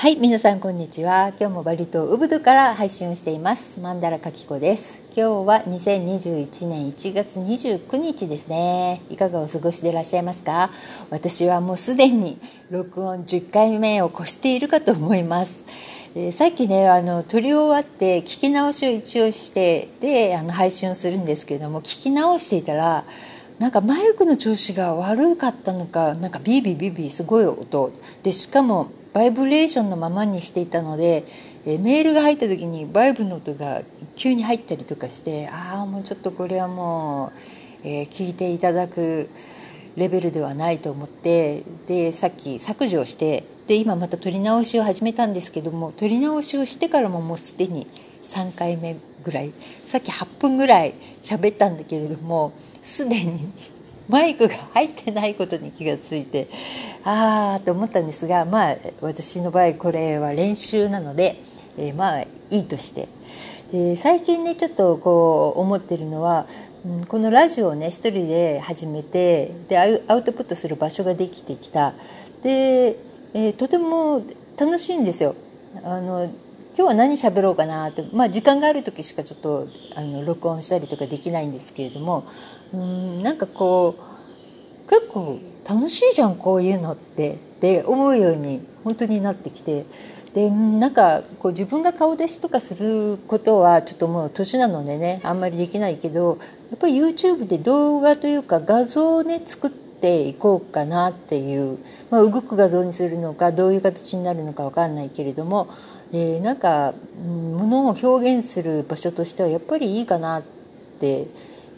はい皆さんこんにちは。今日もバリ島ウブドから配信をしています。マンダラカキコです。今日は2021年1月29日ですね。いかがお過ごしでいらっしゃいますか？私はもうすでに録音10回目を越しているかと思います。えー、さっきねあの撮り終わって聞き直しを一応してであの配信をするんですけれども聞き直していたらなんかマイクの調子が悪かったのかなんかビービービービーすごい音。でしかもバイブレーションのままにしていたので、え、メールが入った時にバイブの音が急に入ったりとかしてああもうちょっとこれはもう、えー、聞いていただくレベルではないと思ってでさっき削除をしてで今また撮り直しを始めたんですけども撮り直しをしてからももうすでに3回目ぐらいさっき8分ぐらい喋ったんだけれどもすでにマイクが入ってないことに気がついてああと思ったんですがまあ私の場合これは練習なので、えー、まあいいとしてで最近ねちょっとこう思ってるのは、うん、このラジオをね一人で始めてでアウトプットする場所ができてきたで、えー、とても楽しいんですよ。あの今日は何喋ろうかなって、まあ、時間がある時しかちょっとあの録音したりとかできないんですけれどもうんなんかこう結構楽しいじゃんこういうのってって思うように本当になってきてでなんかこう自分が顔出しとかすることはちょっともう年なのでねあんまりできないけどやっぱり YouTube で動画というか画像をね作っていこうかなっていう、まあ、動く画像にするのかどういう形になるのか分かんないけれどもえー、なんかものを表現する場所としてはやっぱりいいかなって、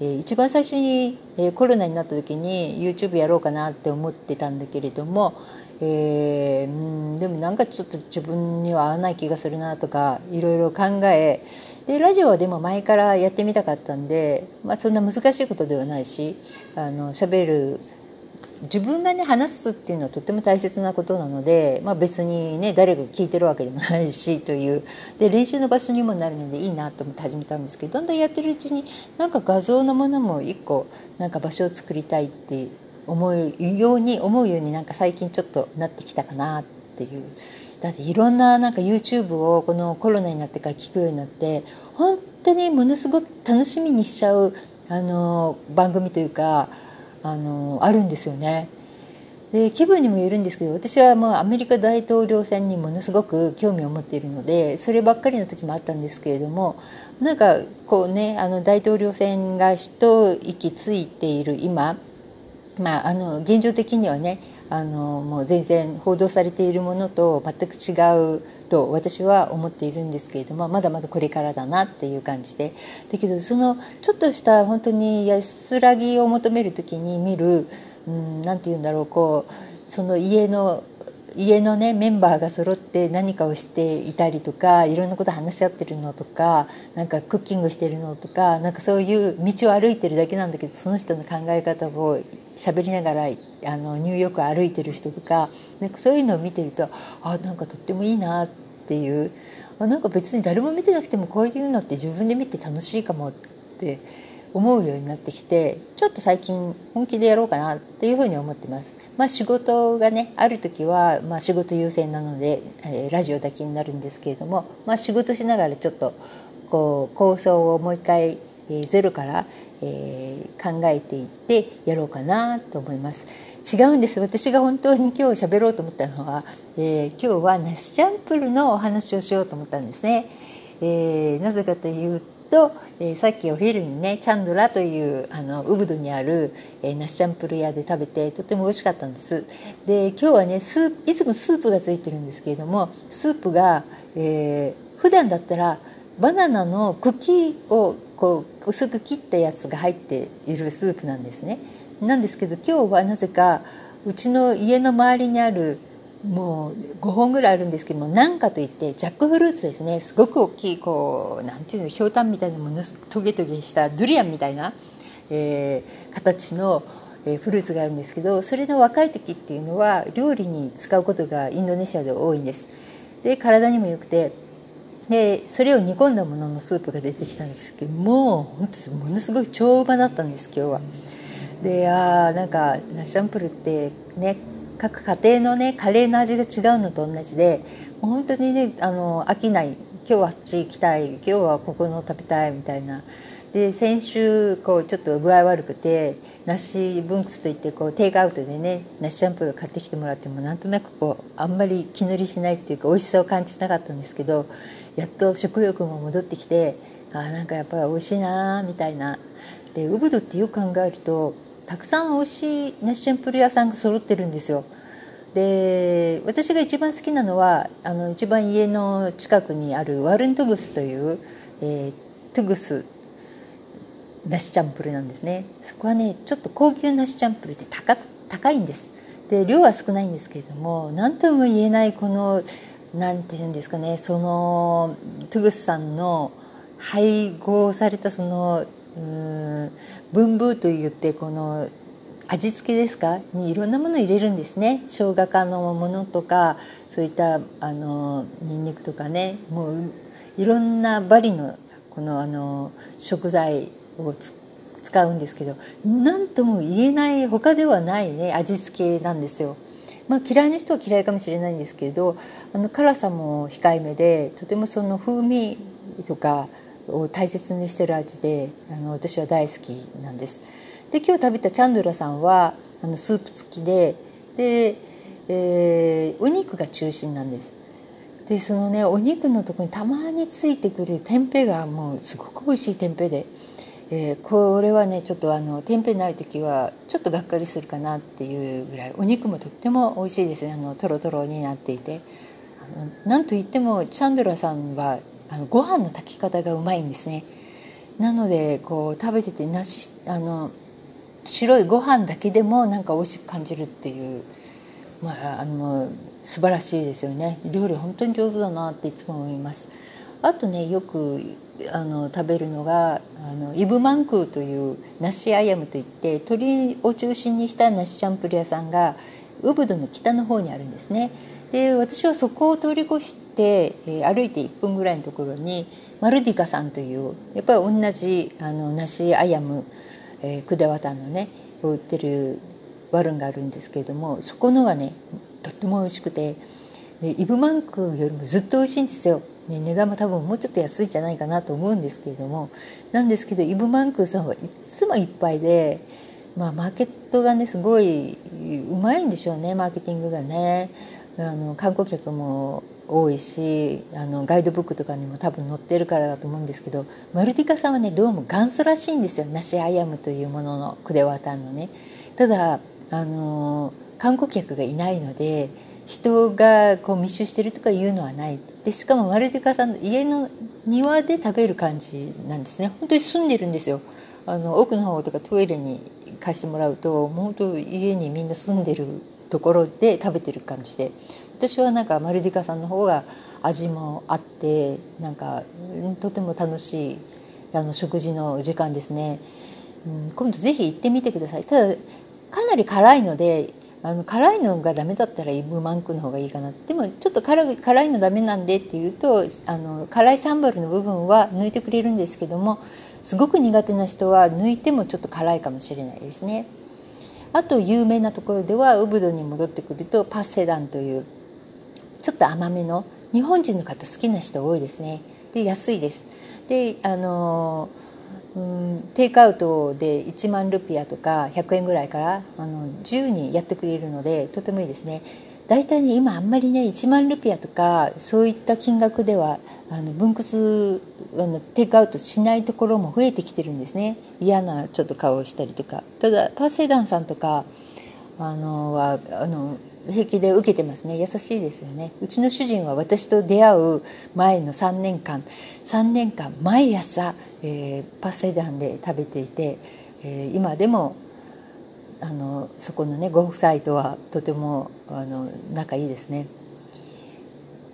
一番最初に、え、コロナになった時に YouTube やろうかなって思ってたんだけれども、えー、うんでもなんかちょっと自分には合わない気がするなとかいろいろ考えでラジオはでも前からやってみたかったんで、まあ、そんな難しいことではないしあの喋る自分がね話すっていうのはとっても大切なことなので、まあ、別にね誰が聞いてるわけでもないしというで練習の場所にもなるのでいいなと思って始めたんですけどだんだんやってるうちになんか画像のものも一個なんか場所を作りたいって思うように思うようになんか最近ちょっとなってきたかなっていう。だっていろんななんか YouTube をこのコロナになってから聞くようになって本当にものすごく楽しみにしちゃうあの番組というかあのあるんですよね。で気分にもよるんですけど私はもうアメリカ大統領選にものすごく興味を持っているのでそればっかりの時もあったんですけれどもなんかこうねあの大統領選が一息ついている今、まあ、あの現状的にはねあのもう全然報道されているものと全く違うと私は思っているんですけれどもまだまだこれからだなっていう感じで。だけどそのちょっとした本当に安らぎを求める時に見る何て言うんだろうこうその家の家のねメンバーが揃って何かをしていたりとかいろんなこと話し合ってるのとかなんかクッキングしてるのとかなんかそういう道を歩いてるだけなんだけどその人の考え方を喋りながらあのニューヨーク歩いてる人とかなんかそういうのを見てるとあなんかとってもいいなっていうなんか別に誰も見てなくてもこういうのって自分で見て楽しいかもって思うようになってきてちょっと最近本気でやろうかなっていうふうに思ってます。まあ、仕事がねある時は、まあ、仕事優先なので、えー、ラジオだけになるんですけれども、まあ、仕事しながらちょっとこう構想をもう一回、えー、ゼロから、えー、考えていってやろうかなと思います。違うんです私が本当に今日喋ろうと思ったのは、えー、今日はナッシャンプルのお話をしようと思ったんですね。えー、なぜかというと、えー、さっきお昼にねチャンドラというあのウブドにある、えー、ナッシャンプル屋で食べてとても美味しかったんです。で今日はねスープいつもスープがついてるんですけれどもスープが、えー、普段だったらバナナの茎をこう薄く切ったやつが入っているスープなんですね。なんですけど今日はなぜかうちの家の周りにあるもう5本ぐらいあるんですけども何かといってジャックフルーツですねすごく大きいこうなんていうのひょうたんみたいなものトゲトゲしたドゥリアンみたいな、えー、形の、え、フルーツがあるんですけどそれの若い時っていうのは料理に使うことがインドネシアで多いんです。で体にも良くてでそれを煮込んだもののスープが出てきたんですけどもう本当ものすごい超うまだったんです今日は。であなんかナシャンプルってね各家庭のねカレーの味が違うのと同じで本当にねあの飽きない。今日はあっち行きたい。今日はここの食べたいみたいな。で先週こうちょっと具合悪くて梨分屈といってこうテイクアウトでね梨シャンプーを買ってきてもらってもなんとなくこうあんまり気乗りしないっていうか美味しさを感じなかったんですけどやっと食欲も戻ってきてあなんかやっぱり美味しいなみたいな。でウブドってよく考えるとたくさん美味しい梨シャンプル屋さんが揃ってるんですよ。で私が一番好きなのはあの一番家の近くにあるワルントゥグスという、えー、トゥグス梨チャンプルなんですねそこはねちょっと高級梨チャンプルって高高いんですで量は少ないんですけれども何とも言えないこの何て言うんですかねそのトゥグスさんの配合されたそのうん。文風といってこの味付けですか？にいろんなもの入れるんですね。生姜科のものとかそういったあのニンニクとかね。もういろんなバリのこのあの食材を使うんですけど何とも言えない他ではないね味付けなんですよ。まあ、嫌いな人は嫌いかもしれないんですけどあの辛さも控えめでとてもその風味とかを大切にしてる味であの私は大好きなんです。で今日食べたチャンドラさんはあのスープ付きでで、えー、お肉が中心なんです。でそのねお肉のとこにたまについてくる天平がもうすごく美味しい天平で、えー、これはねちょっとあの天平ない時はちょっとがっかりするかなっていうぐらいお肉もとっても美味しいですねあのトロトロになっていてあのなんといってもチャンドラさんはあのご飯の炊き方がうまいんですね。なのでこう食べててなしあの白いご飯だけでもなんか美味しく感じるっていうまああの素晴らしいですよね。料理本当に上手だなっていつも思います。あとねよくあの食べるのがあのイブマンクーという梨アヤムといって鶏を中心にした梨チャンプル屋さんがウブドの北の方にあるんですね。で私はそこを通り越し、え、歩いて1分ぐらいのところにマルディカさんというやっぱり同じあの梨アヤム、えー、クデワタのね売ってるワルンがあるんですけれどもそこのがねとっても美味しくてでイブマンクよりもずっと美味しいんですよ。ね、値段も多分もうちょっと安いんじゃないかなと思うんですけれどもなんですけどイブマンクさんはいつもいっぱいで、まあ、マーケットがねすごいうまいんでしょうねマーケティングがね。あの観光客も多いしあのガイドブックとかにも多分載ってるからだと思うんですけどマルティカさんはねどうも元祖らしいんですよ。ナシアヤムというもののクデワタンのね。ただあの観光客がいないので人がこう密集してるとかいうのはない。でしかもマルティカさんの家の庭で食べる感じなんですね。本当に住んでるんですよ。あの奥の方とかトイレに貸してもらうともう本当家にみんな住んでるところで食べてる感じで。私はなんかマルディカさんの方が味もあってなんかとても楽しいあの食事の時間ですね、うん、今度ぜひ行ってみてください。ただかなり辛いのであの辛いのがダメだったらイブマンクの方がいいかな。でもちょっと辛辛いのダメなんでっていうとあの辛いサンバルの部分は抜いてくれるんですけどもすごく苦手な人は抜いてもちょっと辛いかもしれないですね。あと有名なところではウブドに戻ってくるとパッセダンというちょっと甘めの日本人の方好きな人多いですね。で安いです。であのうんテイクアウトで1万ルピアとか100円ぐらいからあの自由にやってくれるのでとてもいいですね。大体ね今あんまりね1万ルピアとかそういった金額ではあの分割あのテイクアウトしないところも増えてきてるんですね。嫌なちょっと顔をしたりとか。ただパーセイダンさんとかあのはあの平気で受けてますね優しいですよねうちの主人は私と出会う前の3年間3年間毎朝、えー、パセダンで食べていて、えー、今でもあのそこのねご夫妻とはとてもあの仲いいですね。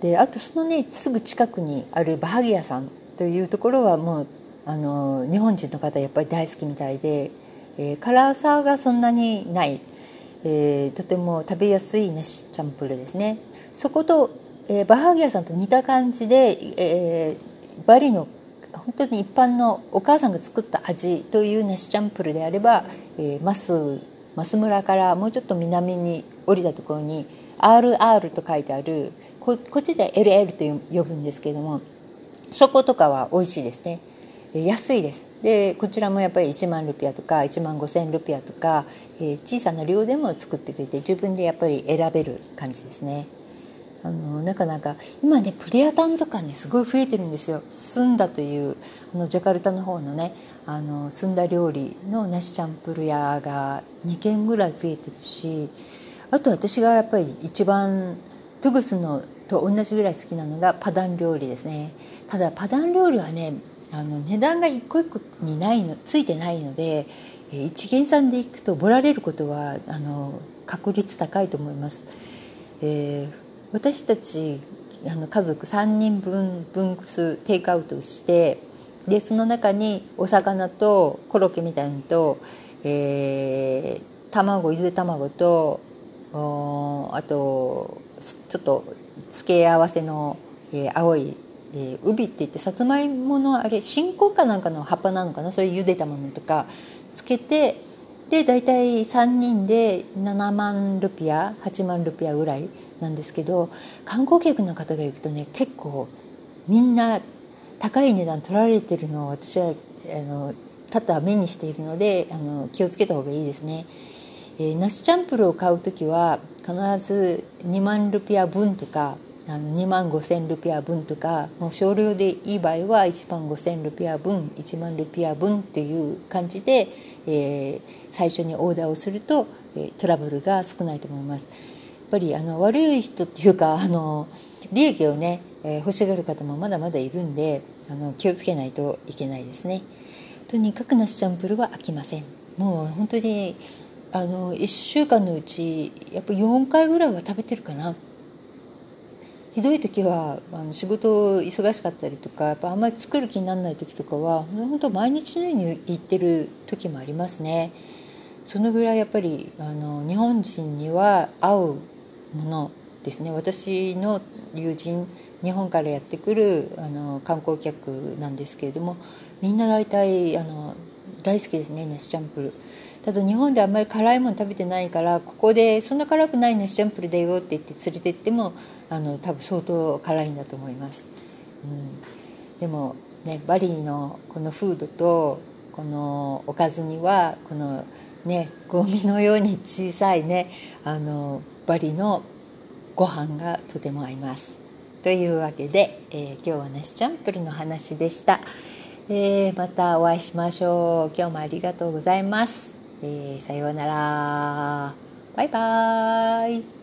であとそのねすぐ近くにあるバハギ屋さんというところはもうあの日本人の方やっぱり大好きみたいで、えー、辛さがそんなにない、えー、とても食べやすいねチャンプルですね。そこと、えー、バハギ屋さんと似た感じで、えー、バリの本当に一般のお母さんが作った味というネシチャンプルであれば、えー、マス増村からもうちょっと南に降りたところに RR と書いてあるここっちで LL と呼ぶんですけどもそことかは美味しいですね安いですでこちらもやっぱり1万ルピアとか1万5,000ルピアとか、えー、小さな量でも作ってくれて自分でやっぱり選べる感じですね。あのなかなか今ねプリアタンとかねすごい増えてるんですよ。スンダというあのジャカルタの方のねあのスンダ料理のナシチャンプル屋が2軒ぐらい増えてるしあと私がやっぱり一番トゥグスのと同じぐらい好きなのがパダン料理ですね。ただパダン料理はねあの値段が一個一個にないのついてないので一元さんでいくとボられることはあの確率高いと思います。えー、私たちあの家族3人分分数テイクアウトしてでその中にお魚とコロッケみたいのと、えー、卵ゆで卵とあとちょっと付け合わせの、えー、青いえー、ウビって言ってさつまいものあれ新香かなんかの葉っぱなのかな？そういう茹でたものとかつけてで大体3人で7万ルピア8万ルピアぐらいなんですけど観光客の方が行くとね結構みんな高い値段取られてるのを私はあの多々目にしているのであの気をつけた方がいいですね。えー、ナスチャンプルを買う時は必ず2万ルピア分とかあの2万5,000ルピア分とかもう少量でいい場合は1万5,000ルピア分1万ルピア分っていう感じで、えー、最初にオーダーをすると、えー、トラブルが少ないと思います。やっぱりあの悪い人っていうかあの利益をね、えー、欲しがる方もまだまだいるんであの気をつけないといけないですね。とにかくなしチャンプルは飽きません。もう本当にあの1週間のうちやっぱ4回ぐらいは食べてるかな。ひどい時はあの仕事忙しかったりとかやっぱあんまり作る気にならない時とかは本当毎日のように行ってる時もありますね。そのぐらいやっぱりあの日本人には合うものですね私の友人日本からやってくるあの観光客なんですけれどもみんな大体あの大好きですねナスチャンプル。ただ日本であんまり辛いもの食べてないからここでそんな辛くないナスチャンプルだよって言って連れてってもあの多分相当辛いんだと思います。うん、でもねバリのこのフードとこのおかずにはこのねゴミのように小さいねあのバリのご飯がとても合います。というわけで、えー、今日はナスチャンプルの話でした。えー、またお会いしましょう。今日もありがとうございます。えー、さようなら。バイバーイ。